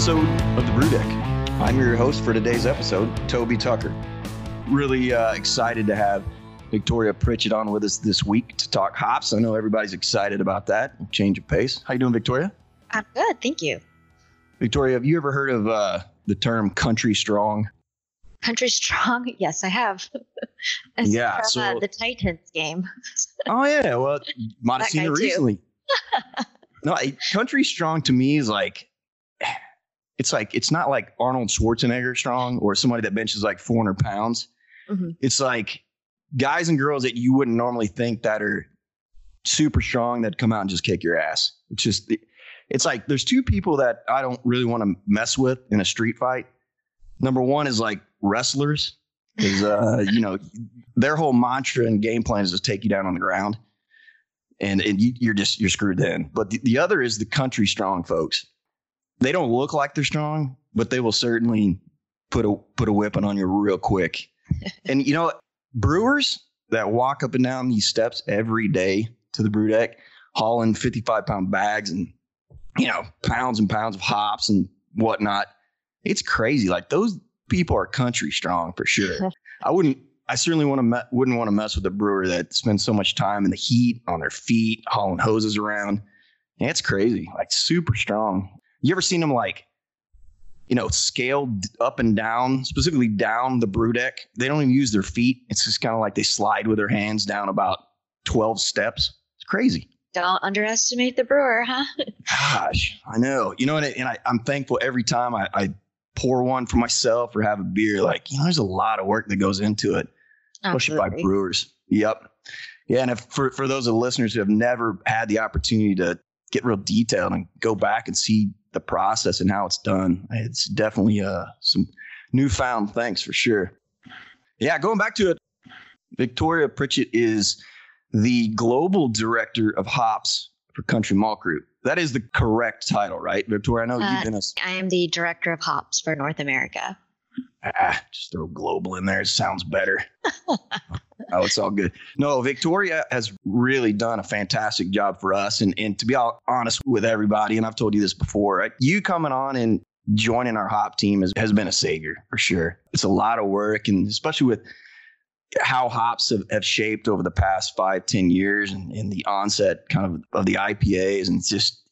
episode of the Brew Deck. I'm your host for today's episode, Toby Tucker. Really uh, excited to have Victoria Pritchett on with us this week to talk hops. I know everybody's excited about that. Change of pace. How you doing, Victoria? I'm good, thank you. Victoria, have you ever heard of uh, the term country strong? Country strong? Yes, I have. Yeah, from, uh, so- the Titans game. Oh yeah, well, might have seen it recently. no, country strong to me is like, it's like it's not like Arnold Schwarzenegger strong or somebody that benches like 400 pounds. Mhm. It's like guys and girls that you wouldn't normally think that are super strong that come out and just kick your ass. It's just, it's like there's two people that I don't really want to mess with in a street fight. Number one is like wrestlers, because uh, you know their whole mantra and game plan is to take you down on the ground, and and you, you're just you're screwed then. But the, the other is the country strong folks. They don't look like they're strong, but they will certainly put a put a whipping on you real quick. and you know, brewers that walk up and down these steps every day to the brew deck, hauling 55 pound bags and you know pounds and pounds of hops and whatnot. It's crazy. Like those people are country strong for sure. I wouldn't. I certainly want to me- wouldn't want to mess with a brewer that spends so much time in the heat on their feet, hauling hoses around. It's crazy. Like super strong. You ever seen them like, you know, scaled up and down, specifically down the brew deck? They don't even use their feet. It's just kind of like they slide with their hands down about twelve steps. It's crazy. Don't underestimate the brewer, huh? Gosh, I know. You know, and, and I, I'm thankful every time I, I pour one for myself or have a beer. Like, you know, there's a lot of work that goes into it, especially by brewers. Yep. Yeah. And if for, for those of the listeners who have never had the opportunity to get real detailed and go back and see the process and how it's done, it's definitely uh, some newfound thanks for sure. Yeah. Going back to it, Victoria Pritchett is the global director of hops for Country Malt Group. That is the correct title, right, Victoria? I know Uh, you've been a I am the director of hops for North America. Ah, just throw global in there. It sounds better. oh, it's all good. No, Victoria has really done a fantastic job for us. And and to be all honest with everybody, and I've told you this before, you coming on and joining our hop team has, has been a savior for sure. It's a lot of work, and especially with how hops have, have shaped over the past five, ten years and, and the onset kind of of the IPAs. And it's just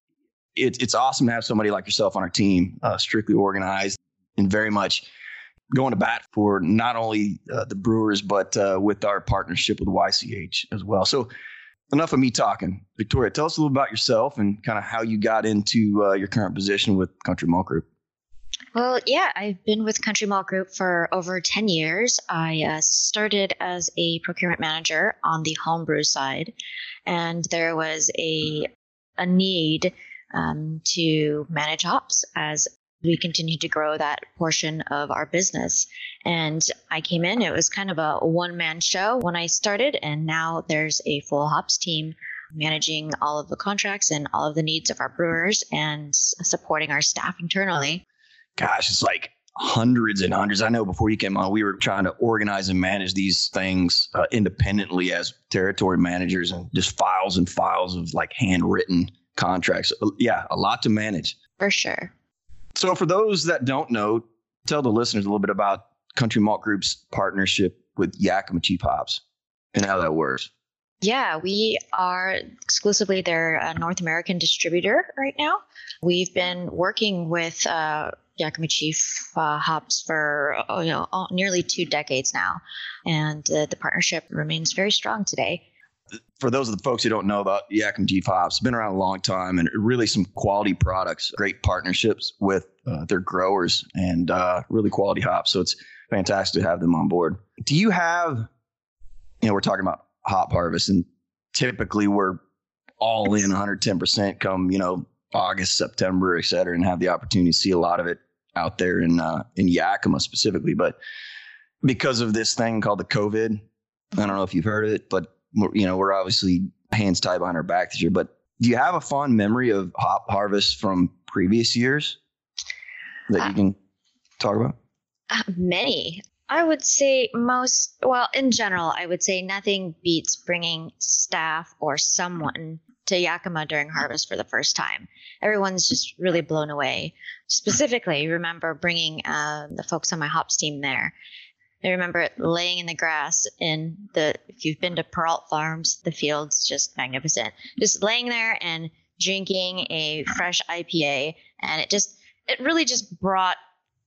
it, it's awesome to have somebody like yourself on our team, uh, strictly organized and very much going to bat for not only uh, the Brewers but uh, with our partnership with YCH as well. So enough of me talking. Victoria, tell us a little about yourself and kind of how you got into uh, your current position with Country Malt Group. Well, yeah, I've been with Country Malt Group for over 10 years. I uh, started as a procurement manager on the homebrew side, and there was a, a need um, to manage hops as we continued to grow that portion of our business. And I came in, it was kind of a one man show when I started, and now there's a full hops team managing all of the contracts and all of the needs of our brewers and supporting our staff internally. Gosh, it's like hundreds and hundreds. I know before you came on, we were trying to organize and manage these things uh, independently as territory managers and just files and files of like handwritten contracts. Uh, Yeah, a lot to manage. For sure. So, for those that don't know, tell the listeners a little bit about Country Malt Group's partnership with Yakima Chief Hops and how that works. Yeah, we are exclusively their uh, North American distributor right now. We've been working with uh, Yakima Chief uh, hops for uh, you know uh, nearly two decades now, and uh, the partnership remains very strong today. For those of the folks who don't know about Yakima Chief Hops, been around a long time and really some quality products, great partnerships with uh, their growers and uh, really quality hops. So it's fantastic to have them on board. Do you have, you know, we're talking about hop harvest and typically we're all in 110% come, you know, August, September, et cetera, and have the opportunity to see a lot of it out there in, uh, in Yakima specifically. But because of this thing called the COVID, I don't know if you've heard of it, but you know, we're obviously hands tied behind our back this year. But do you have a fond memory of hop harvest from previous years that you can talk about? Uh, many. I would say most, well, in general, I would say nothing beats bringing staff or someone to Yakima during harvest for the first time. Everyone's just really blown away. Specifically, remember bringing uh, the folks on my hops team there. I remember it laying in the grass in the, if you've been to Perrault Farms, the field's just magnificent. Just laying there and drinking a fresh IPA. And it just, it really just brought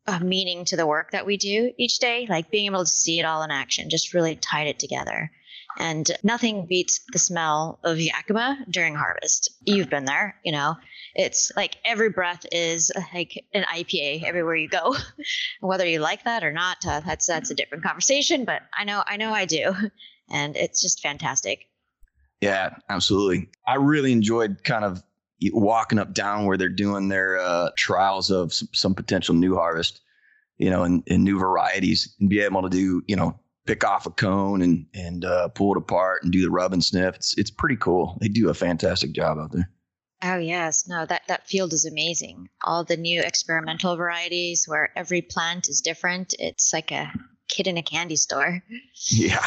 a meaning to the work that we do each day. Like being able to see it all in action just really tied it together. And nothing beats the smell of Yakima during harvest. You've been there, you know. It's like every breath is like an IPA everywhere you go. Whether you like that or not, uh, that's that's a different conversation. But I know I know I do, and it's just fantastic. Yeah, absolutely. I really enjoyed kind of walking up down where they're doing their uh, trials of some, some, potential new harvest, you know, and, and new varieties, and be able to do, you know, pick off a cone and and uh, pull it apart and do the rub and sniff. It's it's pretty cool. They do a fantastic job out there. Oh yes, no that that field is amazing. All the new experimental varieties where every plant is different. It's like a kid in a candy store. Yeah.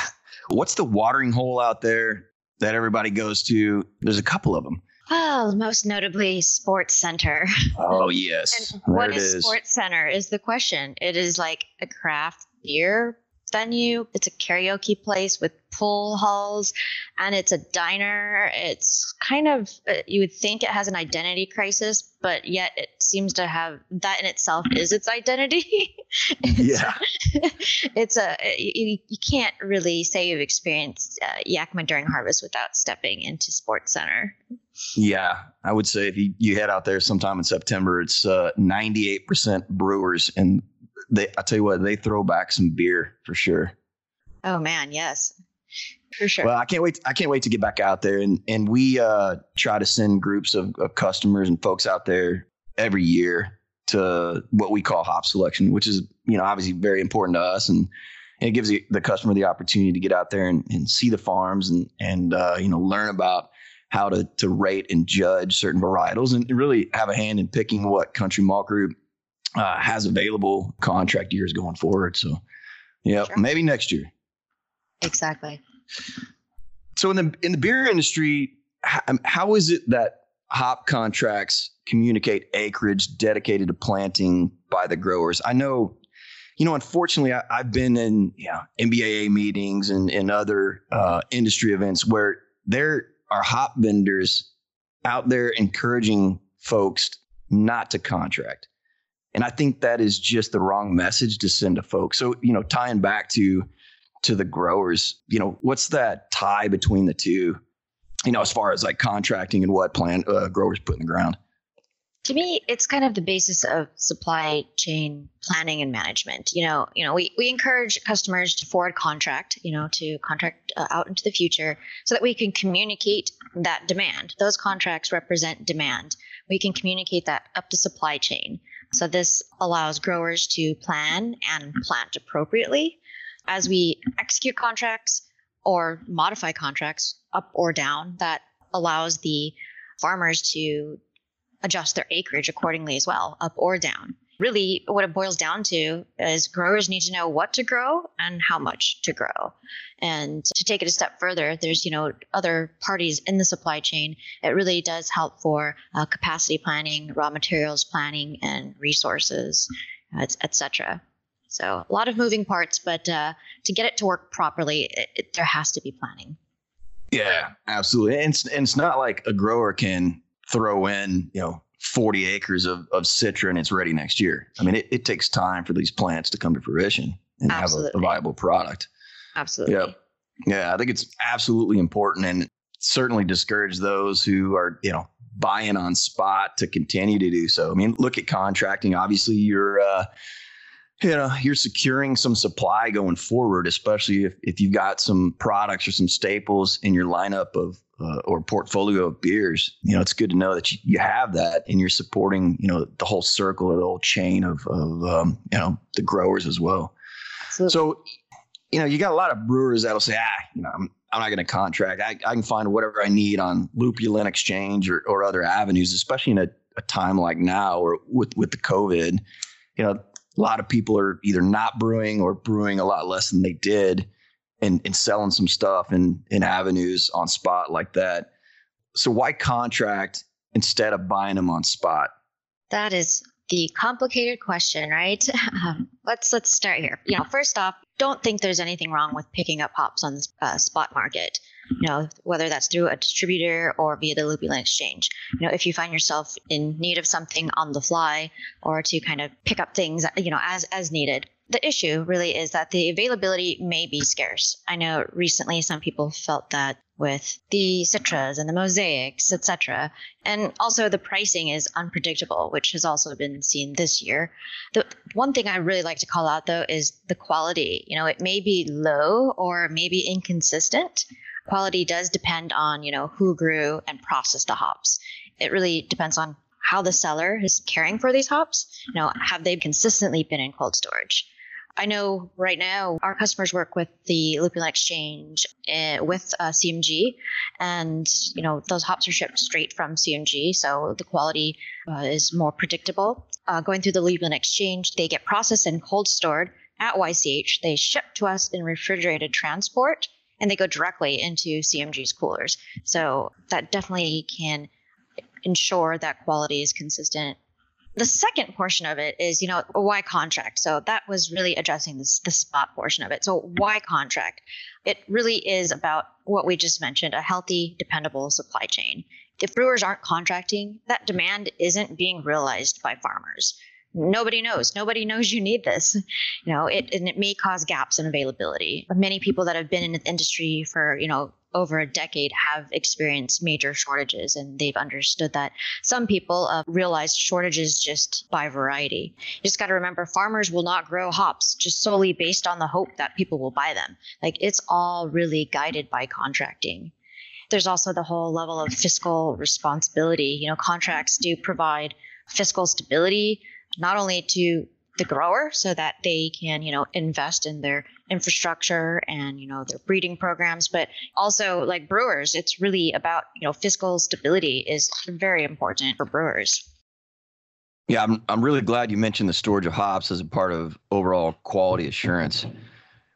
What's the watering hole out there that everybody goes to? There's a couple of them. Well, most notably Sports Center. Oh yes. and what is, is Sports Center is the question. It is like a craft beer venue. It's a karaoke place with pool halls and it's a diner. It's kind of, uh, you would think it has an identity crisis, but yet it seems to have that in itself is its identity. it's, yeah. it's a, you, you can't really say you've experienced uh, Yakima during harvest without stepping into Sports Center. Yeah, I would say if you, you head out there sometime in September, it's uh, 98% brewers and they I tell you what, they throw back some beer for sure. Oh man, yes. For sure. Well, I can't wait. I can't wait to get back out there, and and we uh, try to send groups of, of customers and folks out there every year to what we call hop selection, which is you know obviously very important to us, and, and it gives the, the customer the opportunity to get out there and, and see the farms and and uh, you know learn about how to to rate and judge certain varietals and really have a hand in picking what Country Malt Group uh, has available contract years going forward. So, yeah, sure. maybe next year. Exactly. So in the in the beer industry, how, um, how is it that hop contracts communicate acreage dedicated to planting by the growers? I know, you know, unfortunately, I, have been in you know MBAA meetings and, and other uh, industry events where there are hop vendors out there encouraging folks not to contract. And I think that is just the wrong message to send to folks. So, you know, tying back to to the growers, you know, what's that tie between the two? You know, as far as like contracting and what plant uh, growers put in the ground. To me, it's kind of the basis of supply chain planning and management. You know, you know, we, we encourage customers to forward contract, you know, to contract uh, out into the future so that we can communicate that demand. Those contracts represent demand. We can communicate that up the supply chain. So this allows growers to plan and plant appropriately. As we execute contracts or modify contracts up or down, that allows the farmers to adjust their acreage accordingly as well, up or down really what it boils down to is growers need to know what to grow and how much to grow. And to take it a step further there's you know other parties in the supply chain. It really does help for uh, capacity planning raw materials planning and resources etc so a lot of moving parts but uh, to get it to work properly it, it, there has to be planning. Yeah absolutely. And it's, and it's not like a grower can throw in you know 40 acres of, of citra and it's ready next year. I mean, it, it takes time for these plants to come to fruition and absolutely. have a, a, viable product. Absolutely. Yeah. Yeah. I think it's absolutely important and certainly discourage those who are, you know, buying on spot to continue to do so. I mean, look at contracting. Obviously, you're, uh, you know, you're securing some supply going forward, especially if, if you've got some products or some staples in your lineup of uh, or portfolio of beers, you know, it's good to know that you, you have that and you're supporting, you know, the whole circle or the whole chain of, of um, you know, the growers as well. So, so, you know, you got a lot of brewers that'll say, ah, you know, I'm, I'm not going to contract. I, I can find whatever I need on Lupulin Exchange or, or other avenues, especially in a, a time like now or with, with the COVID. You know, a lot of people are either not brewing or brewing a lot less than they did and, and selling some stuff in, in avenues on spot like that. so why contract instead of buying them on spot? That is the complicated question, right? Um, let's let's start here. You know, first off, don't think there's anything wrong with picking up hops on the uh, spot market. You know, whether that's through a distributor or via the Lupulin exchange. You know, if you find yourself in need of something on the fly or to kind of pick up things, you know, as as needed, the issue really is that the availability may be scarce. I know recently some people felt that with the citras and the mosaics, etc. And also the pricing is unpredictable, which has also been seen this year. The one thing I really like to call out though is the quality. You know, it may be low or maybe inconsistent. Quality does depend on, you know, who grew and processed the hops. It really depends on how the seller is caring for these hops. You know, have they consistently been in cold storage? I know right now our customers work with the Lupulin Exchange uh, with uh, CMG, and you know those hops are shipped straight from CMG, so the quality uh, is more predictable. Uh, going through the Lupulin Exchange, they get processed and cold stored at YCH. They ship to us in refrigerated transport, and they go directly into CMG's coolers. So that definitely can ensure that quality is consistent the second portion of it is, you know, why contract? So that was really addressing this, the spot portion of it. So why contract? It really is about what we just mentioned, a healthy, dependable supply chain. If brewers aren't contracting, that demand isn't being realized by farmers. Nobody knows. Nobody knows you need this. You know, it and it may cause gaps in availability. Many people that have been in the industry for, you know, over a decade have experienced major shortages and they've understood that some people uh, realized shortages just by variety. You just got to remember farmers will not grow hops just solely based on the hope that people will buy them. Like it's all really guided by contracting. There's also the whole level of fiscal responsibility. You know contracts do provide fiscal stability not only to the grower so that they can you know invest in their infrastructure and you know their breeding programs but also like brewers it's really about you know fiscal stability is very important for brewers. Yeah i'm, I'm really glad you mentioned the storage of hops as a part of overall quality assurance.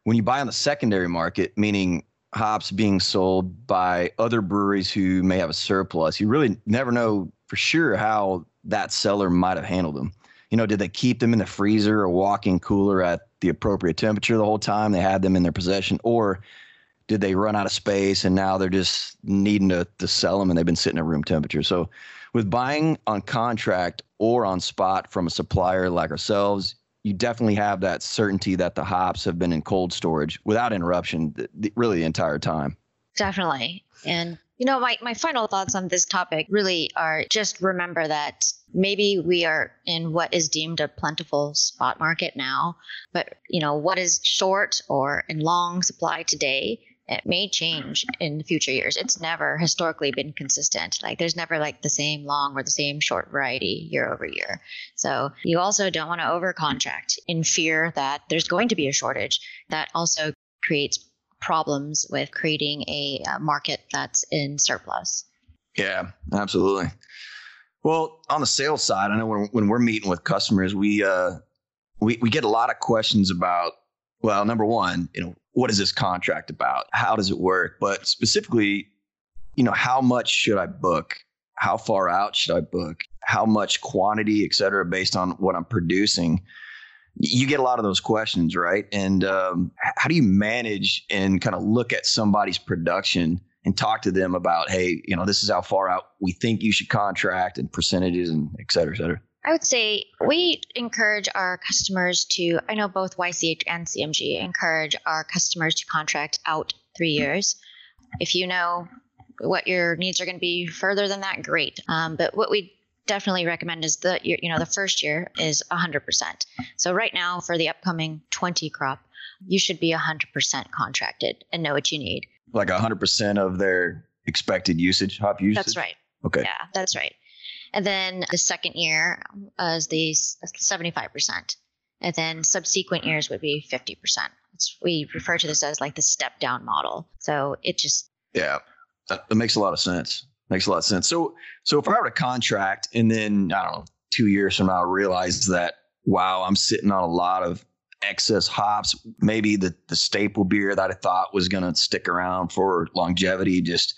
When you buy on the secondary market meaning hops being sold by other breweries who may have a surplus you really never know for sure how that seller might have handled them. You know, did they keep them in the freezer or walk-in cooler at the appropriate temperature the whole time they had them in their possession, or did they run out of space and now they're just needing to, to sell them and they've been sitting at room temperature? So, with buying on contract or on spot from a supplier like ourselves, you definitely have that certainty that the hops have been in cold storage without interruption, really the entire time. Definitely. And you know, my, my final thoughts on this topic really are just remember that maybe we are in what is deemed a plentiful spot market now, but you know, what is short or in long supply today, it may change in future years. It's never historically been consistent. Like there's never like the same long or the same short variety year over year. So you also don't want to over contract in fear that there's going to be a shortage. That also creates problems with creating a, a market that's in surplus. Yeah, absolutely. Well, on the sales side, I know when, when we're meeting with customers, we uh, we we get a lot of questions about. Well, number one, you know, what is this contract about? How does it work? But specifically, you know, how much should I book? How far out should I book? How much quantity, et cetera, based on what I'm producing? You get a lot of those questions, right? And um, how do you manage and kind of look at somebody's production and talk to them about, hey, you know, this is how far out we think you should contract and percentages and et cetera, et cetera? I would say we encourage our customers to, I know both YCH and CMG encourage our customers to contract out three years. If you know what your needs are going to be further than that, great. Um, but what we definitely recommend is the you know the first year is 100%. So right now for the upcoming 20 crop, you should be 100% contracted and know what you need. Like 100% of their expected usage, hop usage. That's right. Okay. Yeah, that's right. And then the second year uh, is the 75%. And then subsequent years would be 50%. It's, we refer to this as like the step down model. So it just. Yeah, that, that makes a lot of sense. Makes a lot of sense. So, so if I were to contract and then I don't know, two years from now, realize that wow, I'm sitting on a lot of excess hops. Maybe the the staple beer that I thought was going to stick around for longevity just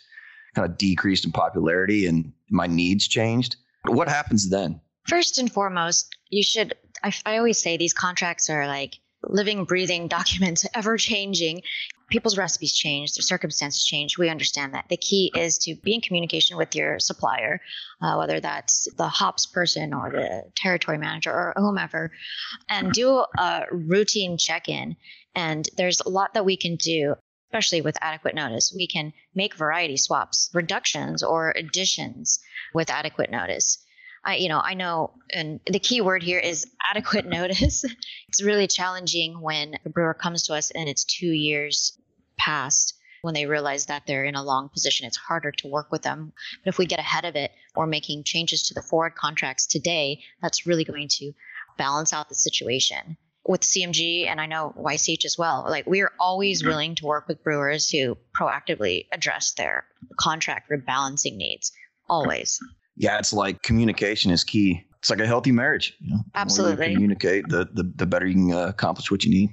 kind of decreased in popularity and my needs changed. What happens then? First and foremost, you should. I, I always say these contracts are like living, breathing documents, ever changing. People's recipes change, their circumstances change. We understand that. The key is to be in communication with your supplier, uh, whether that's the hops person or the territory manager or whomever, and do a routine check in. And there's a lot that we can do especially with adequate notice. We can make variety swaps, reductions, or additions with adequate notice. I, you know, I know, and the key word here is adequate notice. it's really challenging when a brewer comes to us and it's two years past when they realize that they're in a long position. It's harder to work with them. But if we get ahead of it or making changes to the forward contracts today, that's really going to balance out the situation with CMG and I know YCH as well, like we are always mm-hmm. willing to work with brewers who proactively address their contract rebalancing needs. Always. Yeah, it's like communication is key. It's like a healthy marriage. You know? Absolutely. The communicate, the, the the better you can uh, accomplish what you need.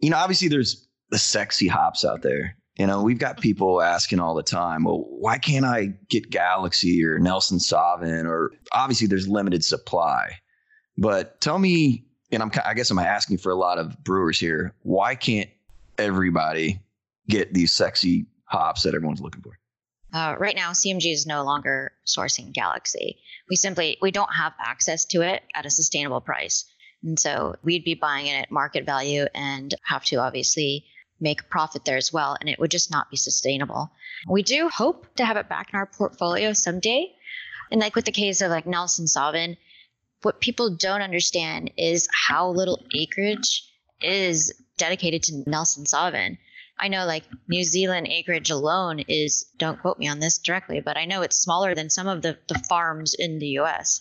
You know, obviously there's the sexy hops out there. You know, we've got people asking all the time, well, why can't I get Galaxy or Nelson Sauvin? Or obviously there's limited supply. But tell me and I'm I guess I'm asking for a lot of brewers here. Why can't everybody get these sexy hops that everyone's looking for? Uh, right now, CMG is no longer sourcing Galaxy. We simply we don't have access to it at a sustainable price, and so we'd be buying it at market value and have to obviously make a profit there as well, and it would just not be sustainable. We do hope to have it back in our portfolio someday, and like with the case of like Nelson Sauvin, what people don't understand is how little acreage is dedicated to Nelson Sauvin. I know like New Zealand acreage alone is, don't quote me on this directly, but I know it's smaller than some of the, the farms in the US.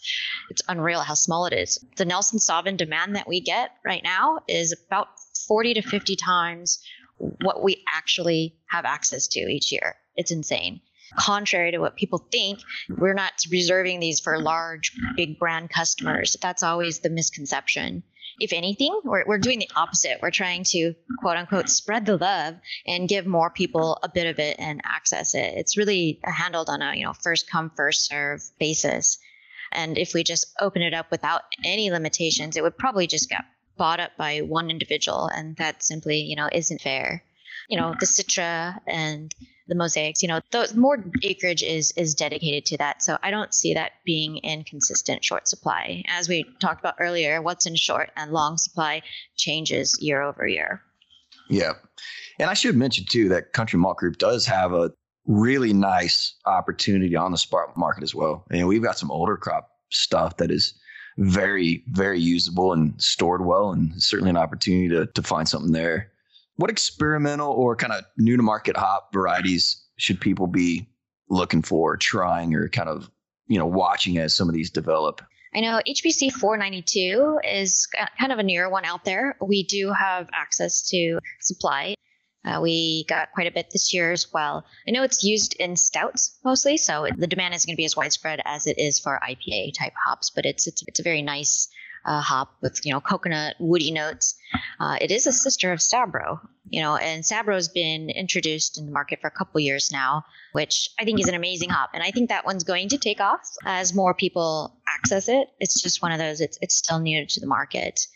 It's unreal how small it is. The Nelson Sauvin demand that we get right now is about 40 to 50 times what we actually have access to each year. It's insane contrary to what people think, we're not reserving these for large, big brand customers. That's always the misconception. If anything, we're, we're doing the opposite. We're trying to quote unquote spread the love and give more people a bit of it and access it. It's really handled on a you know first come first serve basis. And if we just open it up without any limitations, it would probably just get bought up by one individual, and that simply you know isn't fair. You know the Citra and the mosaics you know the more acreage is is dedicated to that. So i don't see that being in consistent short supply. As we talked about earlier what's in short and long supply changes year over year. Yeah. And i should mention too that country malt group does have a really nice opportunity on the spot market as well. And we've got some older crop stuff that is very very usable and stored well and certainly an opportunity to, to find something there what experimental or kind of new to market hop varieties should people be looking for, trying, or kind of you know watching as some of these develop? I know HBC 492 is kind of a newer one out there. We do have access to supply. Uh, we got quite a bit this year as well. I know it's used in stouts mostly, so the demand isn't going to be as widespread as it is for IPA type hops, but it's it's, it's a very nice uh, hop with you know coconut woody notes. Uh, it is a sister of Sabro, you know, and Sabro's been introduced in the market for a couple years now, which I think is an amazing hop, and I think that one's going to take off as more people access it. It's just one of those. It's it's still new to the market.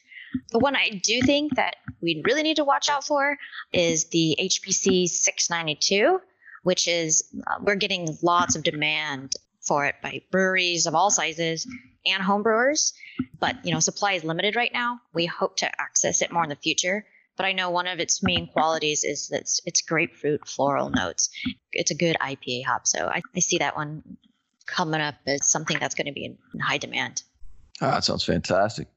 The one I do think that we really need to watch out for is the HBC 692, which is uh, we're getting lots of demand for it by breweries of all sizes and homebrewers. But you know, supply is limited right now. We hope to access it more in the future. But I know one of its main qualities is that it's, it's grapefruit floral notes. It's a good IPA hop, so I, I see that one coming up as something that's going to be in, in high demand. Oh, that sounds fantastic.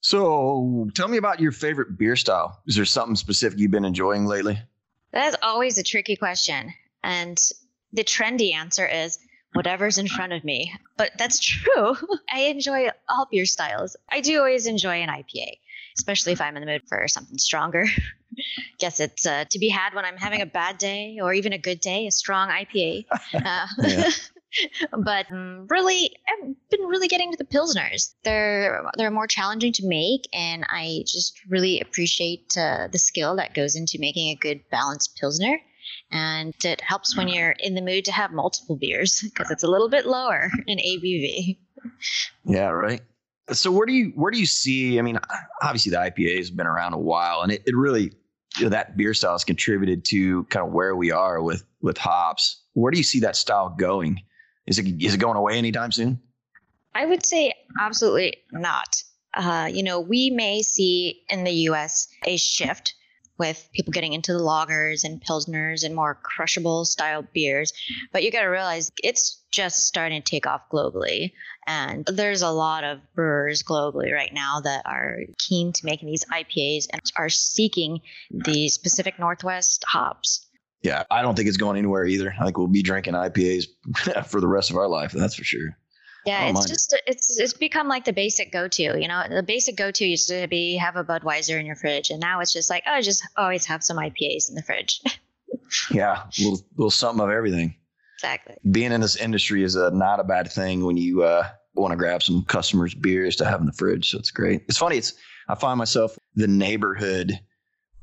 So, tell me about your favorite beer style. Is there something specific you've been enjoying lately? That's always a tricky question. And the trendy answer is whatever's in front of me. But that's true. I enjoy all beer styles. I do always enjoy an IPA, especially if I'm in the mood for something stronger. Guess it's uh, to be had when I'm having a bad day or even a good day, a strong IPA. Uh, but um, really, I've been really getting to the pilsners. They're they're more challenging to make, and I just really appreciate uh, the skill that goes into making a good balanced pilsner. And it helps when you're in the mood to have multiple beers because it's a little bit lower in ABV. Yeah, right. So where do you where do you see? I mean, obviously the IPA has been around a while, and it, it really you know, that beer style has contributed to kind of where we are with with hops. Where do you see that style going? Is it is it going away anytime soon? I would say absolutely not. Uh, you know, we may see in the U.S. a shift with people getting into the lagers and pilsners and more crushable style beers, but you got to realize it's just starting to take off globally. And there's a lot of brewers globally right now that are keen to making these IPAs and are seeking the Pacific Northwest hops. Yeah, I don't think it's going anywhere either. I think we'll be drinking IPAs for the rest of our life. That's for sure. Yeah, it's just it's it's become like the basic go to. You know, the basic go to used to be have a Budweiser in your fridge, and now it's just like oh, just always have some IPAs in the fridge. yeah, a little, little something of everything. Exactly. Being in this industry is a not a bad thing when you uh, want to grab some customers' beers to have in the fridge. So it's great. It's funny. It's I find myself the neighborhood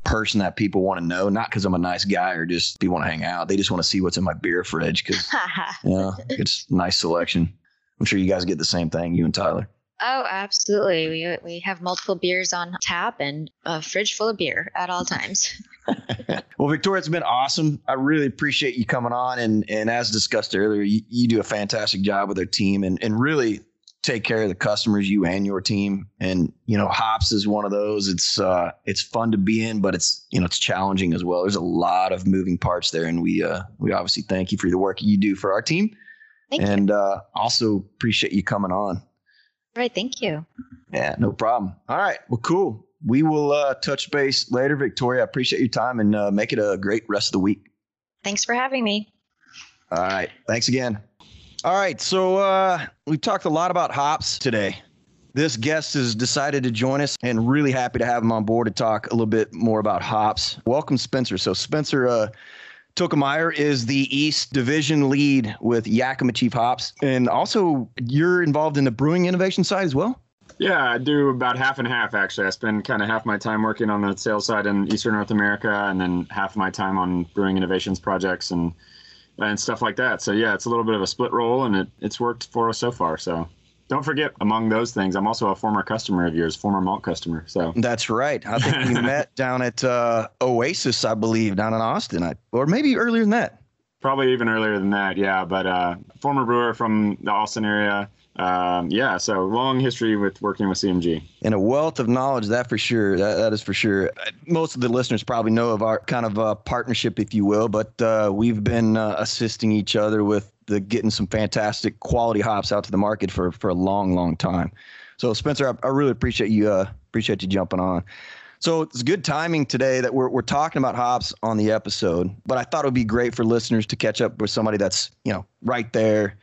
person that people want to know, not because I'm a nice guy or just people want to hang out. They just want to see what's in my beer fridge because you know, it's nice selection. I'm sure you guys get the same thing, you and Tyler. Oh, absolutely. We we have multiple beers on tap and a fridge full of beer at all times. well, Victoria, it's been awesome. I really appreciate you coming on, and and as discussed earlier, you, you do a fantastic job with our team, and and really take care of the customers, you and your team. And you know, hops is one of those. It's uh, it's fun to be in, but it's you know, it's challenging as well. There's a lot of moving parts there, and we uh, we obviously thank you for the work you do for our team Thank and uh, also appreciate you coming on. Right. Thank you. Yeah, no problem. All right. Well, cool. We will uh, touch base later, Victoria. I appreciate your time and uh, make it a great rest of the week. Thanks for having me. All right. Thanks again. All right. So uh, we talked a lot about hops today. This guest has decided to join us and really happy to have him on board to talk a little bit more about hops. Welcome, Spencer. So, Spencer, uh, Tielkemeier is the East Division lead with Yakima Chief Hops. And also, you're involved in the brewing innovation side as well? Yeah, I do about half and half actually. I spend kind of half my time working on the sales side in Eastern North America and then half my time on brewing innovations projects and and stuff like that. So yeah, it's a little bit of a split role and it, it's worked for us so far. So don't forget, among those things, I'm also a former customer of yours, former malt customer. So that's right. I think we met down at uh, Oasis, I believe, down in Austin, I, or maybe earlier than that. Probably even earlier than that, yeah. But uh, former brewer from the Austin area. Um, yeah, so long history with working with CMG. And a wealth of knowledge, that for sure. That, that is for sure. Most of the listeners probably know of our kind of uh, partnership, if you will, but uh, we've been uh, assisting each other with the getting some fantastic quality hops out to the market for for a long, long time. So Spencer, I, I really appreciate you uh, appreciate you jumping on. So it's good timing today that we're we're talking about hops on the episode, but I thought it would be great for listeners to catch up with somebody that's you know right there,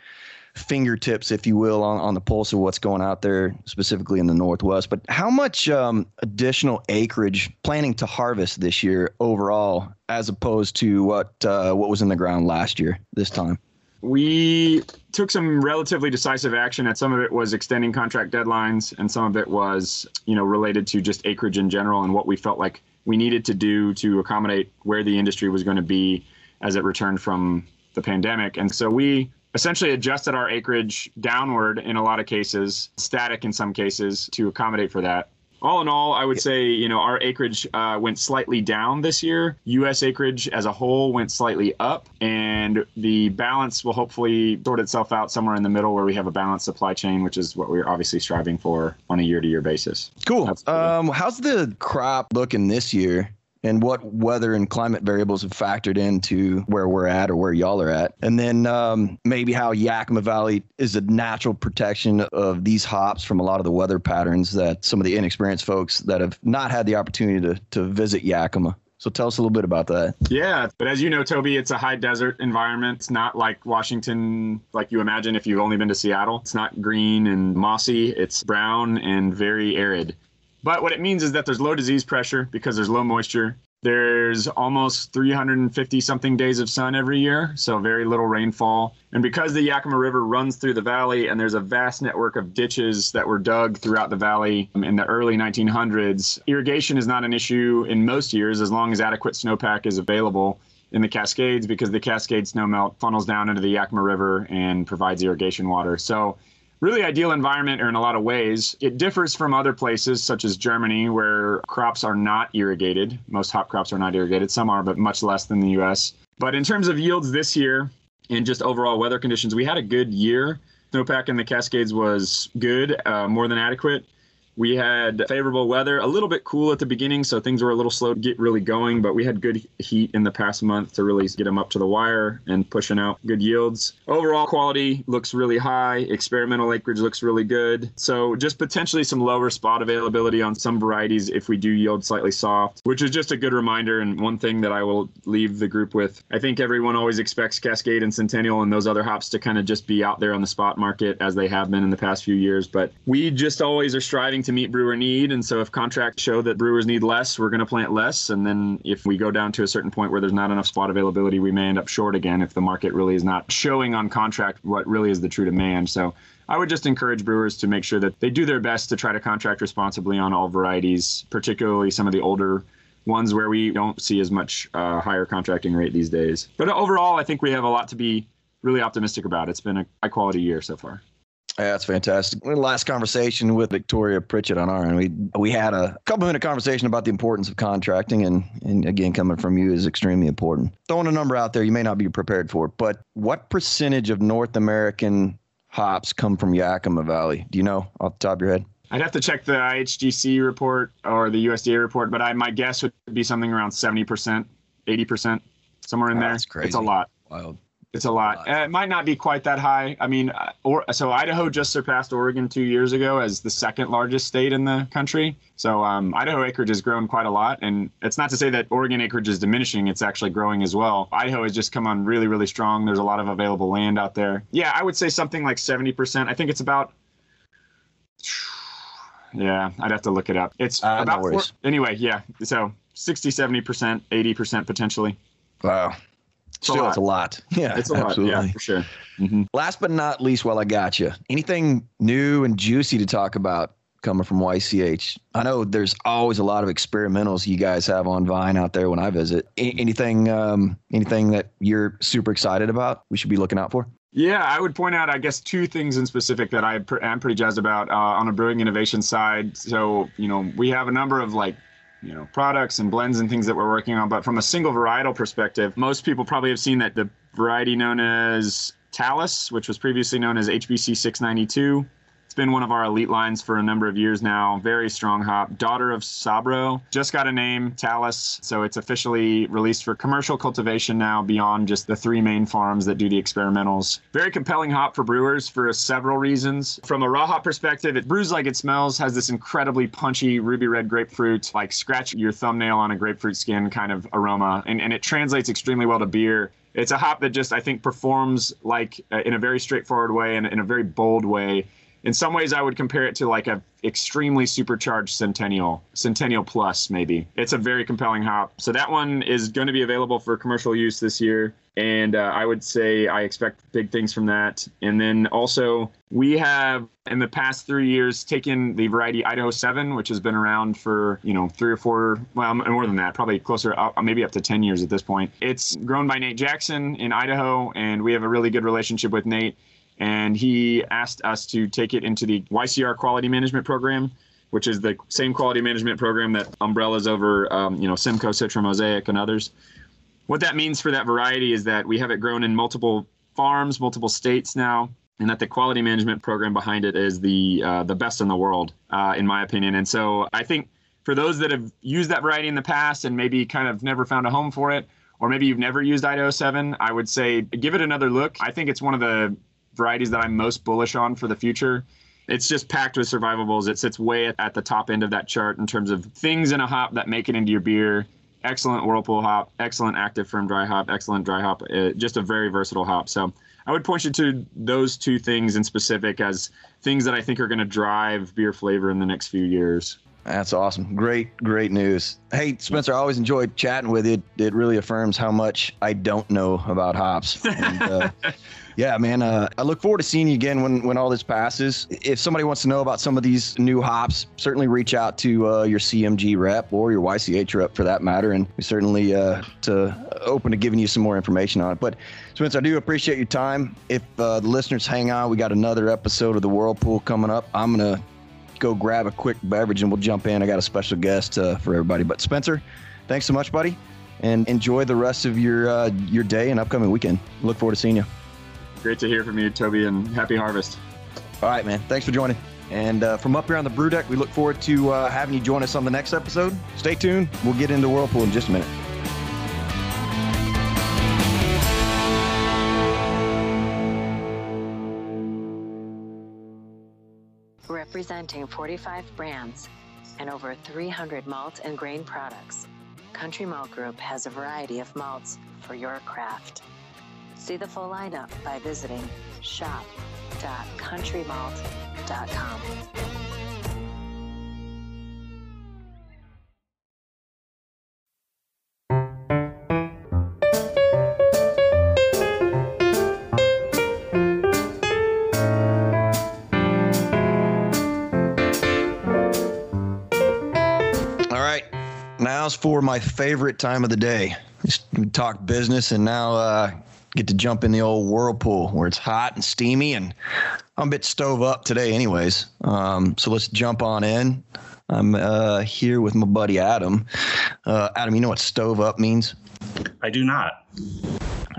fingertips, if you will, on, on the pulse of what's going out there, specifically in the Northwest. But how much um, additional acreage planning to harvest this year overall, as opposed to what uh, what was in the ground last year this time? We took some relatively decisive action and some of it was extending contract deadlines and some of it was you know related to just acreage in general and what we felt like we needed to do to accommodate where the industry was going to be as it returned from the pandemic. And so we essentially adjusted our acreage downward in a lot of cases static in some cases to accommodate for that all in all, I would say, you know, our acreage uh, went slightly down this year. U.S. acreage as a whole went slightly up, and the balance will hopefully sort itself out somewhere in the middle where we have a balanced supply chain, which is what we're obviously striving for on a year-to-year basis. Cool. Um, how's the crop looking this year? And what weather and climate variables have factored into where we're at or where y'all are at. And then um, maybe how Yakima Valley is a natural protection of these hops from a lot of the weather patterns that some of the inexperienced folks that have not had the opportunity to, to visit Yakima. So tell us a little bit about that. Yeah, but as you know, Toby, it's a high desert environment. It's not like Washington, like you imagine if you've only been to Seattle. It's not green and mossy, it's brown and very arid. But what it means is that there's low disease pressure because there's low moisture. There's almost 350 something days of sun every year, so very little rainfall. And because the Yakima River runs through the valley and there's a vast network of ditches that were dug throughout the valley in the early 1900s, irrigation is not an issue in most years as long as adequate snowpack is available. in the Cascades because the Cascade snowmelt funnels down into the Yakima River and provides irrigation water. So really ideal environment or in a lot of ways. It differs from other places such as Germany where crops are not irrigated. Most hop crops are not irrigated. Some are, but much less than the US. But in terms of yields this year and just overall weather conditions, we had a good year. Snowpack in the Cascades was good, uh, more than adequate. We had favorable weather, a little bit cool at the beginning, so things were a little slow to get really going, but we had good heat in the past month to really get them up to the wire and pushing out good yields. Overall quality looks really high, experimental acreage looks really good. So just potentially some lower spot availability on some varieties if we do yield slightly soft, which is just a good reminder and one thing that I will leave the group with. I think everyone always expects Cascade and Centennial and those other hops to kind of just be out there on the spot market as they have been in the past few years, but we just always are striving to meet brewer need. And so if contracts show that brewers need less, we're going to plant less. And then if we go down to a certain point where there's not enough spot availability, we may end up short again if the market really is not showing on contract what really is the true demand. So I would just encourage brewers to make sure that they do their best to try to contract responsibly on all varieties, particularly some of the older ones where we don't see as much uh, higher contracting rate these days. But overall, I think we have a lot to be really optimistic about. It's been a high quality year so far. Yeah, that's fantastic. The last conversation with Victoria Pritchett on our end, we we had a couple minute conversation about the importance of contracting, and and again, coming from you is extremely important. Throwing a number out there, you may not be prepared for, but what percentage of North American hops come from Yakima Valley? Do you know off the top of your head? I'd have to check the IHGC report or the USDA report, but I my guess would be something around seventy percent, eighty percent, somewhere in Oh, there. that's crazy. It's a lot. Wild. It's a lot. Uh, it might not be quite that high. I mean, uh, or so Idaho just surpassed Oregon two years ago as the second largest state in the country. So um, Idaho acreage has grown quite a lot, and it's not to say that Oregon acreage is diminishing. It's actually growing as well. Idaho has just come on really, really strong. There's a lot of available land out there. Yeah, I would say something like 70%. I think it's about. Yeah, I'd have to look it up. It's Uh, no about four, anyway. Yeah, so 60, 70%, 80% potentially. Wow. A Still, lot. it's a lot. Yeah, It's a lot. Yeah, for sure. hmm Last but not least, while I got you, anything new and juicy to talk about coming from YCH? I know there's always a lot of experimentals you guys have on Vine out there when I visit. A- anything, um, anything that you're super excited about? We should be looking out for. Yeah, I would point out, I guess, two things in specific that I pr- am pretty jazzed about uh, on a brewing innovation side. So, you know, we have a number of like, you know, products and blends and things that we're working on. But from a single varietal perspective, most people probably have seen that the variety known as Talus, which was previously known as HBC 692, it's been one of our elite lines for a number of years now. Very strong hop. Daughter of Sabro. Just got a name, Talus. So it's officially released for commercial cultivation now beyond just the three main farms that do the experimentals. Very compelling hop for brewers for several reasons. From a raw hop perspective, it brews like it smells, has this incredibly punchy ruby red grapefruit, like scratch your thumbnail on a grapefruit skin kind of aroma. And, and it translates extremely well to beer. It's a hop that just, I think, performs like uh, in a very straightforward way and in a very bold way in some ways i would compare it to like a extremely supercharged centennial centennial plus maybe. It's a very compelling hop. So that one is going to be available for commercial use this year and uh, i would say i expect big things from that. And then also we have in the past three years taken the variety idaho 7 which has been around for you know three or four well more than that probably closer uh, maybe up to 10 years at this point. It's grown by nate jackson in idaho and we have a really good relationship with nate and he asked us to take it into the YCH quality management program, which is the same quality management program that umbrellas over, um, you know, Simcoe, Citra, Mosaic, and others. What that means for that variety is that we have it grown in multiple farms, multiple states now, and that the quality management program behind it is the uh, the best in the world, uh, in my opinion. And so I think for those that have used that variety in the past and maybe kind of never found a home for it, or maybe you've never used Idaho 7, I would say give it another look. I think it's one of the varieties that I'm most bullish on for the future. It's just packed with survivables. It sits way at the top end of that chart in terms of things in a hop that make it into your beer. Excellent whirlpool hop, excellent active ferm dry hop, excellent dry hop. Uh, just a very versatile hop. So I would point you to those two things in specific as things that I think are going to drive beer flavor in the next few years. That's awesome. Great, great news. Hey, Spencer, I always enjoyed chatting with you. It really affirms how much I don't know about hops. And, uh, yeah, man, uh, I look forward to seeing you again when, when all this passes. If somebody wants to know about some of these new hops, certainly reach out to uh, your CMG rep or your YCH rep for that matter. And we certainly uh, to open to giving you some more information on it. But Spencer, I do appreciate your time. If uh, the listeners hang on, we got another episode of the Whirlpool coming up. I'm gonna go grab a quick beverage and we'll jump in. I got a special guest uh, for everybody. But Spencer, thanks so much, buddy, and enjoy the rest of your uh, your day and upcoming weekend. Look forward to seeing you. Great to hear from you, Toby, and happy harvest. All right, man. Thanks for joining. And uh, from up here on the brew deck, we look forward to uh, having you join us on the next episode. Stay tuned. We'll get into Whirlpool in just a minute. Representing 45 brands and over 300 malt and grain products, Country Malt Group has a variety of malts for your craft. See the full lineup by visiting shop.countrymalt.com. For my favorite time of the day. Just talk business and now uh, get to jump in the old whirlpool where it's hot and steamy and I'm a bit stove up today anyways. Um, so let's jump on in. I'm uh, here with my buddy Adam. Uh, Adam, you know what stove up means? I do not.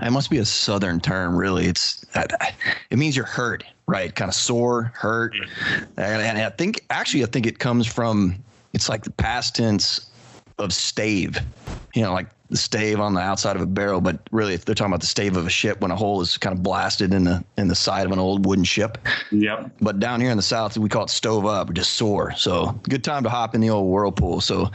It must be a southern term, really. It's it means you're hurt, right? Kind of sore, hurt, and, and I think actually I think it comes from it's like the past tense of stave, you know, like the stave on the outside of a barrel, but really if they're talking about the stave of a ship when a hole is kind of blasted in the in the side of an old wooden ship. Yep. But down here in the south, we call it stove up or just sore. So good time to hop in the old whirlpool. So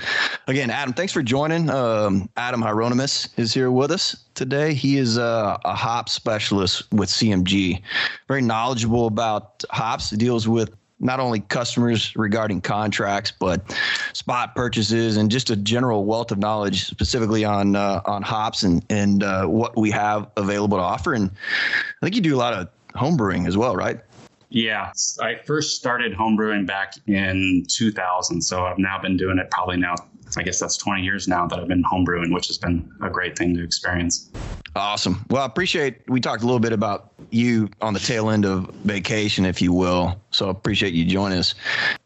again, Adam, thanks for joining. Um, Adam Hieronymus is here with us today. He is a, a hop specialist with CMG, very knowledgeable about hops. He deals with not only customers regarding contracts, but spot purchases and just a general wealth of knowledge specifically on uh, on hops and and uh, what we have available to offer. And I think you do a lot of homebrewing as well, right? Yeah. I first started homebrewing back in 2000. So I've now been doing it probably now, I guess that's 20 years now that I've been homebrewing, which has been a great thing to experience. Awesome. Well, I appreciate we talked a little bit about you on the tail end of vacation, if you will. So I appreciate you joining us.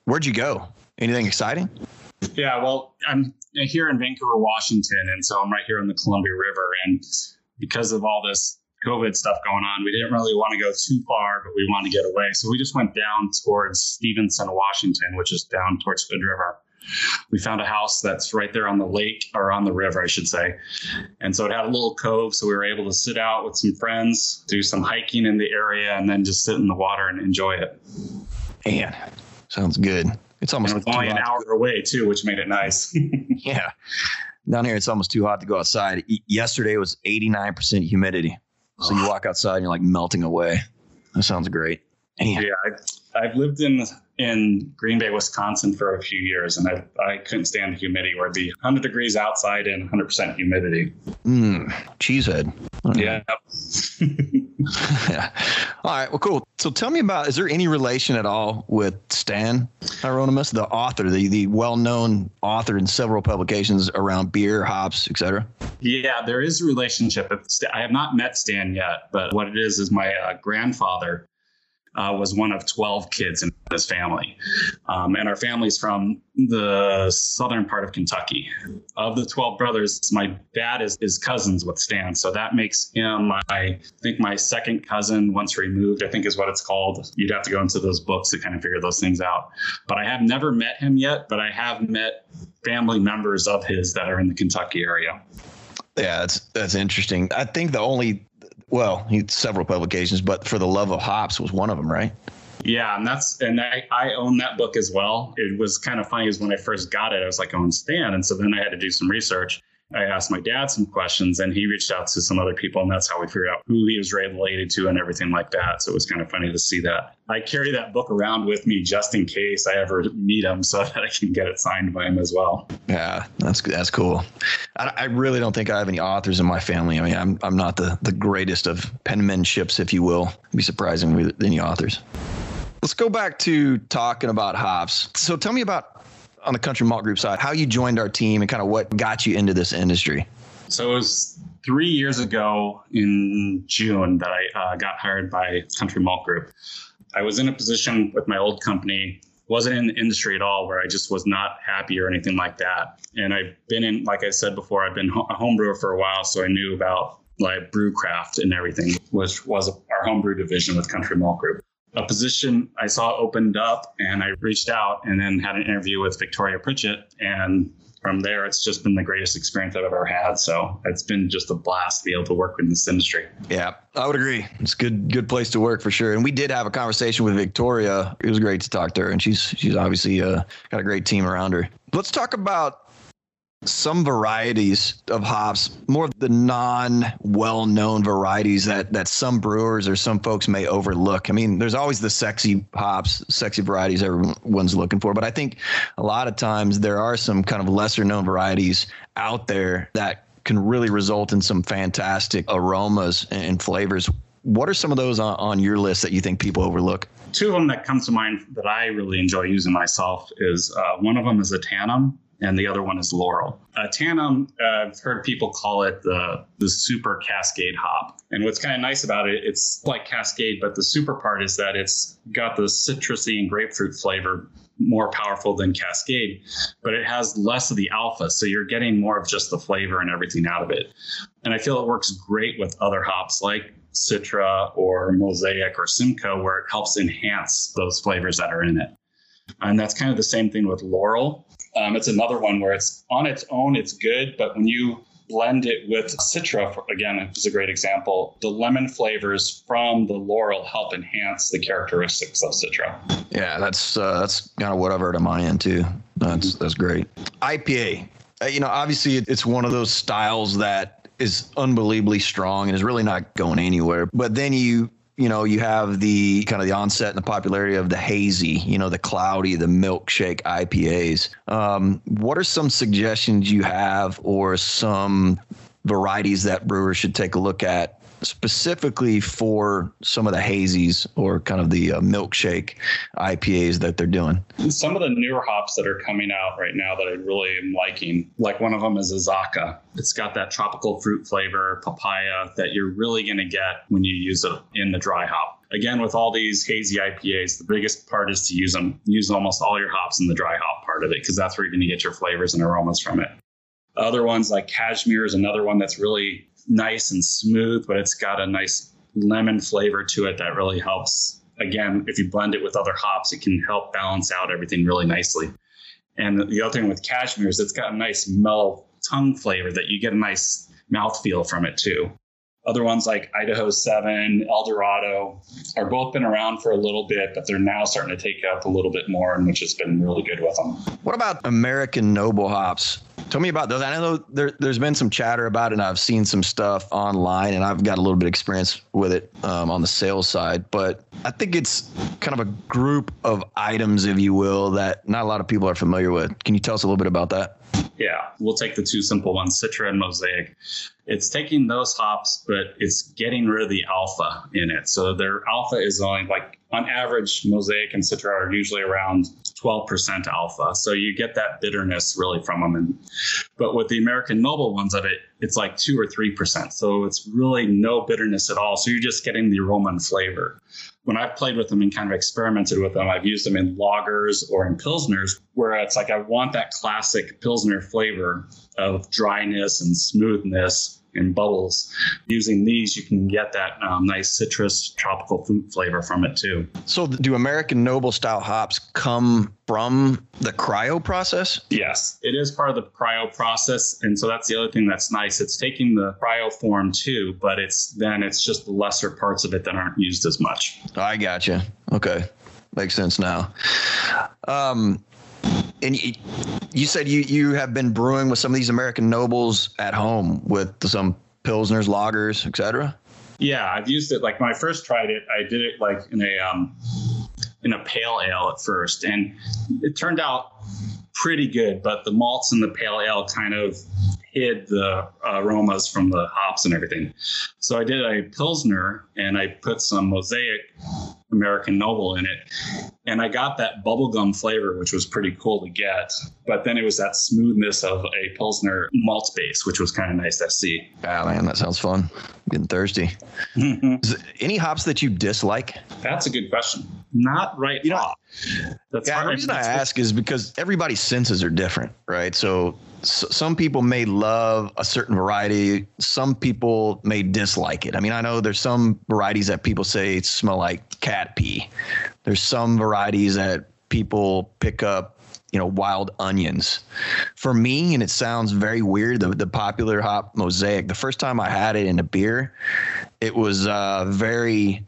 Where'd you go? Anything exciting? Yeah. Well, I'm here in Vancouver, Washington. And so I'm right here on the Columbia River. And because of all this COVID stuff going on, we didn't really want to go too far, but we wanted to get away. So we just went down towards Stevenson, Washington, which is down towards Hood River. We found a house that's right there on the lake or on the river, I should say. And so it had a little cove. So we were able to sit out with some friends, do some hiking in the area, and then just sit in the water and enjoy it. Man, sounds good. It's almost it only an hour away, too, which made it nice. Yeah. Down here, it's almost too hot to go outside. Yesterday was 89% humidity. So you walk outside and you're like melting away. That sounds great. Man, Yeah, I, I've lived in in Green Bay, Wisconsin for a few years, and I I couldn't stand the humidity where it'd be 100 degrees outside and 100 percent humidity. Mm, cheesehead. Yeah, yeah. All right. Well, cool. So tell me about, is there any relation at all with Stan Hieronymus, the author, the, the well-known author in several publications around beer, hops, etc.? yeah, there is a relationship. I have not met Stan yet, but what it is is my uh, grandfather. Uh, was one of 12 kids in his family. Um, and our family's from the southern part of Kentucky. Of the 12 brothers, my dad is, is cousins with Stan. So that makes him, I think, my second cousin once removed, I think is what it's called. You'd have to go into those books to kind of figure those things out. But I have never met him yet, but I have met family members of his that are in the Kentucky area. Yeah, that's that's interesting. I think the only, well, several publications, but for the love of hops was one of them, right? Yeah, and that's and I, I own that book as well. It was kind of funny is when I first got it, I was like oh, on Stan, and so then I had to do some research. I asked my dad some questions, and he reached out to some other people, and that's how we figured out who he was related to and everything like that. So it was kind of funny to see that. I carry that book around with me just in case I ever meet him, so that I can get it signed by him as well. Yeah, that's that's cool. I, I really don't think I have any authors in my family. I mean, I'm I'm not the the greatest of penmanships, if you will. It'd be surprising with any authors. Let's go back to talking about hops. So tell me about on the Country Malt Group side, how you joined our team and kind of what got you into this industry. So it was three years ago in June that I uh, got hired by Country Malt Group. I was in a position with my old company, wasn't in the industry at all, where I just was not happy or anything like that. And I've been in, like I said before, I've been a home brewer for a while, so I knew about like brewcraft and everything, which was our homebrew division with Country Malt Group. A position I saw opened up, and I reached out and then had an interview with Victoria Pritchett, and from there, it's just been the greatest experience I've ever had. So it's been just a blast to be able to work in this industry. Yeah, I would agree. It's a good good place to work for sure. And we did have a conversation with Victoria. It was great to talk to her, and she's she's obviously uh, got a great team around her. Let's talk about some varieties of hops, more of the non well known varieties that that some brewers or some folks may overlook. I mean, there's always the sexy hops, sexy varieties everyone's looking for, but I think a lot of times there are some kind of lesser known varieties out there that can really result in some fantastic aromas and flavors. What are some of those on, on your list that you think people overlook? Two of them that come to mind that I really enjoy using myself is uh, one of them is Ahtanum and the other one is Loral. Uh, Tannum, uh, I've heard people call it the the super Cascade hop. And what's kind of nice about it, it's like Cascade, but the super part is that it's got the citrusy and grapefruit flavor more powerful than Cascade, but it has less of the alpha. So you're getting more of just the flavor and everything out of it. And I feel it works great with other hops like Citra or Mosaic or Simcoe, where it helps enhance those flavors that are in it. And that's kind of the same thing with Loral. Um, it's another one where it's on its own, it's good, but when you blend it with Citra, for, again, it's a great example. The lemon flavors from the Loral help enhance the characteristics of Citra. Yeah, that's uh, that's kind of what I've heard my end too. That's that's great. IPA, uh, you know, obviously it's one of those styles that is unbelievably strong and is really not going anywhere. But then you you know, you have the kind of the onset and the popularity of the hazy, you know, the cloudy, the milkshake IPAs. Um, what are some suggestions you have or some varieties that brewers should take a look at specifically for some of the hazies or kind of the uh, milkshake IPAs that they're doing? Some of the newer hops that are coming out right now that I really am liking, like one of them is Azacca. It's got that tropical fruit flavor, papaya that you're really going to get when you use it in the dry hop. Again, with all these hazy IPAs, the biggest part is to use them, use almost all your hops in the dry hop part of it, because that's where you're going to get your flavors and aromas from it. Other ones like Cashmere is another one that's really nice and smooth, but it's got a nice lemon flavor to it that really helps. Again, if you blend it with other hops, it can help balance out everything really nicely. And the other thing with cashmere is it's got a nice mellow tongue flavor that you get a nice mouthfeel from it too. Other ones like Idaho 7, El Dorado are both been around for a little bit, but they're now starting to take up a little bit more, and which has been really good with them. What about American Noble hops? Tell me about those. I know there, has been some chatter about it, and I've seen some stuff online, and I've got a little bit of experience with it um, on the sales side. But I think it's kind of a group of items, if you will, that not a lot of people are familiar with. Can you tell us a little bit about that? Yeah, we'll take the two simple ones, Citra and Mosaic. It's taking those hops, but it's getting rid of the alpha in it. So their alpha is only like on average, Mosaic and Citra are usually around 12% alpha. So you get that bitterness really from them. And, but with the American Noble ones of it, it's like two or 3%. So it's really no bitterness at all. So you're just getting the aroma and flavor. When I've played with them and kind of experimented with them, I've used them in lagers or in Pilsners, where it's like I want that classic Pilsner flavor of dryness and smoothness and bubbles. Using these, you can get that um, nice citrus tropical fruit flavor from it too. So, do American Noble style hops come from the cryo process? Yes, it is part of the cryo process, and so that's the other thing that's nice. It's taking the cryo form too, but it's then it's just the lesser parts of it that aren't used as much. I gotcha. Okay, makes sense now. Um, and you, you said you you have been brewing with some of these American nobles at home with some pilsners, lagers, etc. Yeah, I've used it. Like when I first tried it, I did it like in a um, in a pale ale at first, and it turned out pretty good. But the malts in the pale ale kind of hid the aromas from the hops and everything. So I did a pilsner, and I put some mosaic American Noble in it. And I got that bubblegum flavor, which was pretty cool to get. But then it was that smoothness of a Pilsner malt base, which was kind of nice to see. Ah, man, that sounds fun. Getting thirsty. Any hops that you dislike? That's a good question. Not right You know- off. That's Yeah, the reason I ask is because everybody's senses are different, right? So, some people may love a certain variety, some people may dislike it. I mean, I know there's some varieties that people say smell like cat pee. There's some varieties that people pick up, you know, wild onions. For me, and it sounds very weird, the, the popular hop mosaic. The first time I had it in a beer, it was uh, very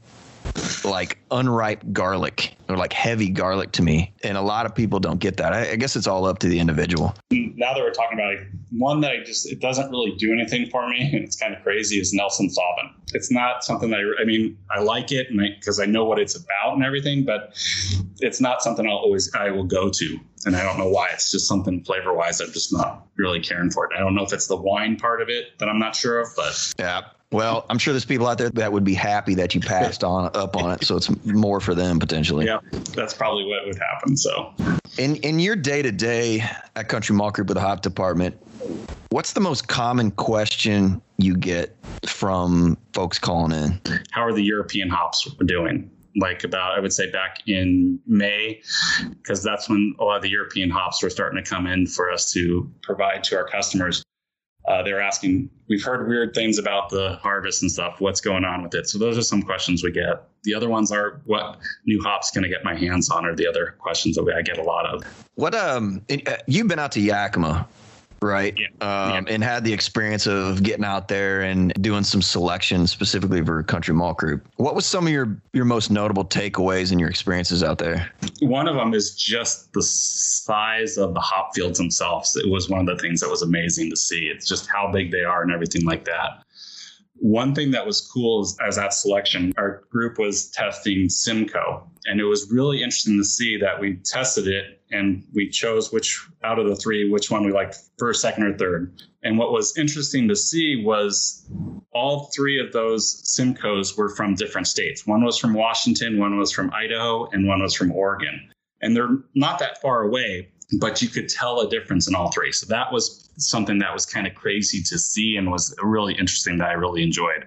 like unripe garlic or like heavy garlic to me. And a lot of people don't get that. I, I guess it's all up to the individual. now that we're talking about it, one that I just it doesn't really do anything for me, and it's kind of crazy is Nelson Sauvin. It's not something that I, I mean I like it and because I, know what it's about and everything, but it's not something I'll always I will go to, and I don't know why. It's just something flavor wise I'm just not really caring for it. I don't know if it's the wine part of it that I'm not sure of, but Yeah. Well, I'm sure there's people out there that would be happy that you passed on up on it. So it's more for them potentially. yeah, that's probably what would happen. So In in your day to day at Country Malt Group with the hop department, what's the most common question you get from folks calling in? how are the European hops doing? Like about, I would say back in May, because that's when a lot of the European hops were starting to come in for us to provide to our customers. Uh, they're asking, we've heard weird things about the harvest and stuff. What's going on with it? So those are some questions we get. The other ones are, what new hops can I get my hands on? Are the other questions that we, I get a lot of. What um uh, you've been out to Yakima, right? Yeah. Um, and had the experience of getting out there and doing some selection specifically for Country Malt Group. What was some of your your most notable takeaways and your experiences out there? One of them is just the size of the hop fields themselves. It was one of the things that was amazing to see. It's just how big they are and everything like that. One thing that was cool is as that selection, our group was testing Simcoe, and it was really interesting to see that we tested it and we chose which out of the three, which one we liked first, second, or third. And what was interesting to see was all three of those Simcoes were from different states. One was from Washington, one was from Idaho, and one was from Oregon. And they're not that far away, but you could tell a difference in all three. So that was something that was kind of crazy to see and was really interesting that I really enjoyed.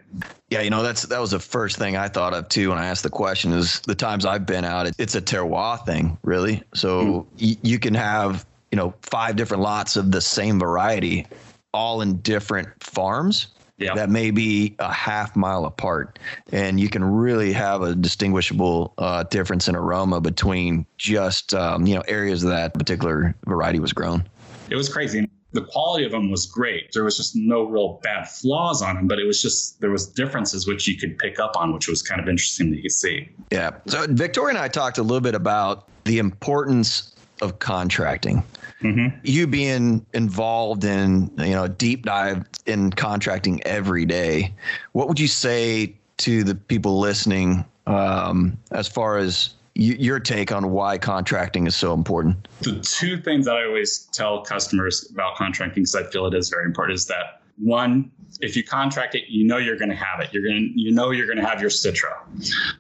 Yeah, you know that's that was the first thing I thought of too when I asked the question. Is the times I've been out, it, it's a terroir thing, really. So hmm. y- you can have you know five different lots of the same variety, all in different farms Yeah. that may be a half mile apart, and you can really have a distinguishable uh, difference in aroma between just um, you know areas that particular variety was grown. it was crazy. The quality of them was great. There was just no real bad flaws on them, but it was just there was differences which you could pick up on, which was kind of interesting to see. Yeah. So Victoria and I talked a little bit about the importance of contracting. Mm-hmm. You being involved in, you know, deep dive in contracting every day, what would you say to the people listening um, as far as y- your take on why contracting is so important? the two things that I always tell customers about contracting, because I feel it is very important, is that one, if you contract it, you know you're going to have it. You're going to, you know, you're going to have your Citra.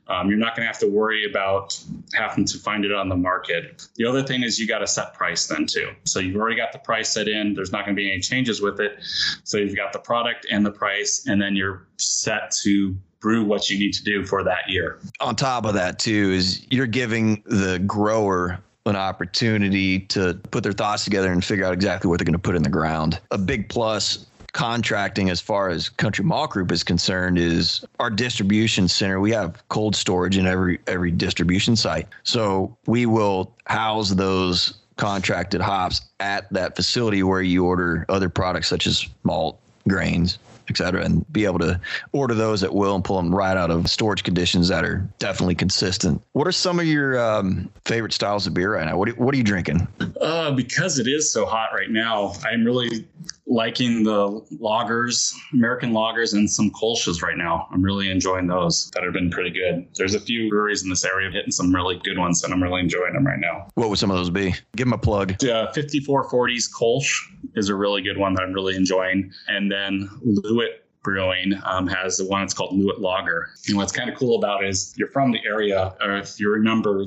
Um, you're not going to have to worry about having to find it on the market. The other thing is you got a set price then too. So you've already got the price set in. There's not going to be any changes with it. So you've got the product and the price, and then you're set to brew what you need to do for that year. On top of that, too, is you're giving the grower an opportunity to put their thoughts together and figure out exactly what they're going to put in the ground. A big plus contracting as far as country malt group is concerned is our distribution center. We have cold storage in every every distribution site. So we will house those contracted hops at that facility where you order other products such as malt grains et cetera, and be able to order those at will and pull them right out of storage conditions that are definitely consistent. What are some of your um, favorite styles of beer right now? What are, what are you drinking? Uh, because it is so hot right now, I'm really liking the lagers, American lagers, and some Kolsch's right now. I'm really enjoying those that have been pretty good. There's a few breweries in this area hitting some really good ones, and I'm really enjoying them right now. What would some of those be? Give them a plug. Uh, 5440s Kolsch is a really good one that I'm really enjoying. And then Loowit Brewing um, has the one that's called Loowit Lager. And what's kind of cool about it is you're from the area, or if you remember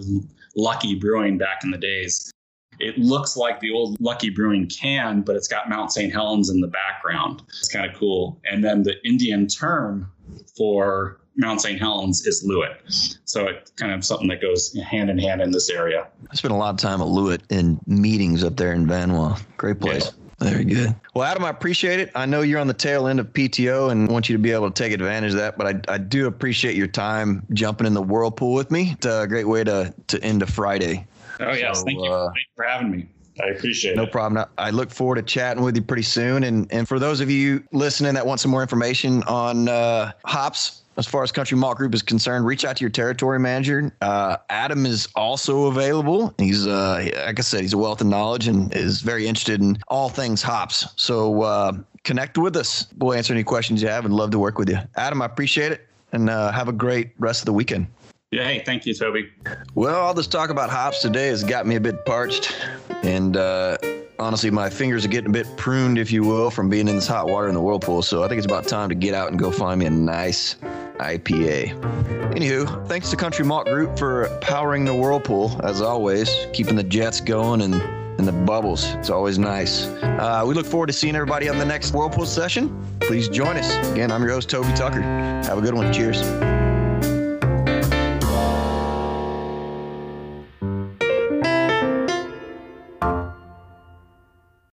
Lucky Brewing back in the days, it looks like the old Lucky Brewing can, but it's got Mount St. Helens in the background. It's kind of cool. And then the Indian term for Mount St. Helens is Loowit. So it's kind of something that goes hand in hand in this area. I spent a lot of time at Loowit in meetings up there in Vanois. Great place. Yeah. Very good. Well, Adam, I appreciate it. I know you're on the tail end of PTO and want you to be able to take advantage of that, but I, I do appreciate your time jumping in the whirlpool with me. It's a great way to, to end a Friday. Oh, yes. So, Thank you. Uh, for having me. I appreciate no it. No problem. I look forward to chatting with you pretty soon. And and for those of you listening that want some more information on uh, hops, as far as Country Malt Group is concerned, reach out to your territory manager. Uh, Adam is also available. He's, uh, like I said, he's a wealth of knowledge and is very interested in all things hops. So uh, connect with us. We'll answer any questions you have and love to work with you. Adam, I appreciate it and uh, have a great rest of the weekend. Yeah, hey, thank you, Toby. Well, all this talk about hops today has got me a bit parched. And uh, honestly, my fingers are getting a bit pruned, if you will, from being in this hot water in the whirlpool. So I think it's about time to get out and go find me a nice IPA. Anywho, thanks to Country Malt Group for powering the whirlpool, as always, keeping the jets going and, and the bubbles. It's always nice. Uh, we look forward to seeing everybody on the next whirlpool session. Please join us. Again, I'm your host, Toby Tucker. Have a good one. Cheers.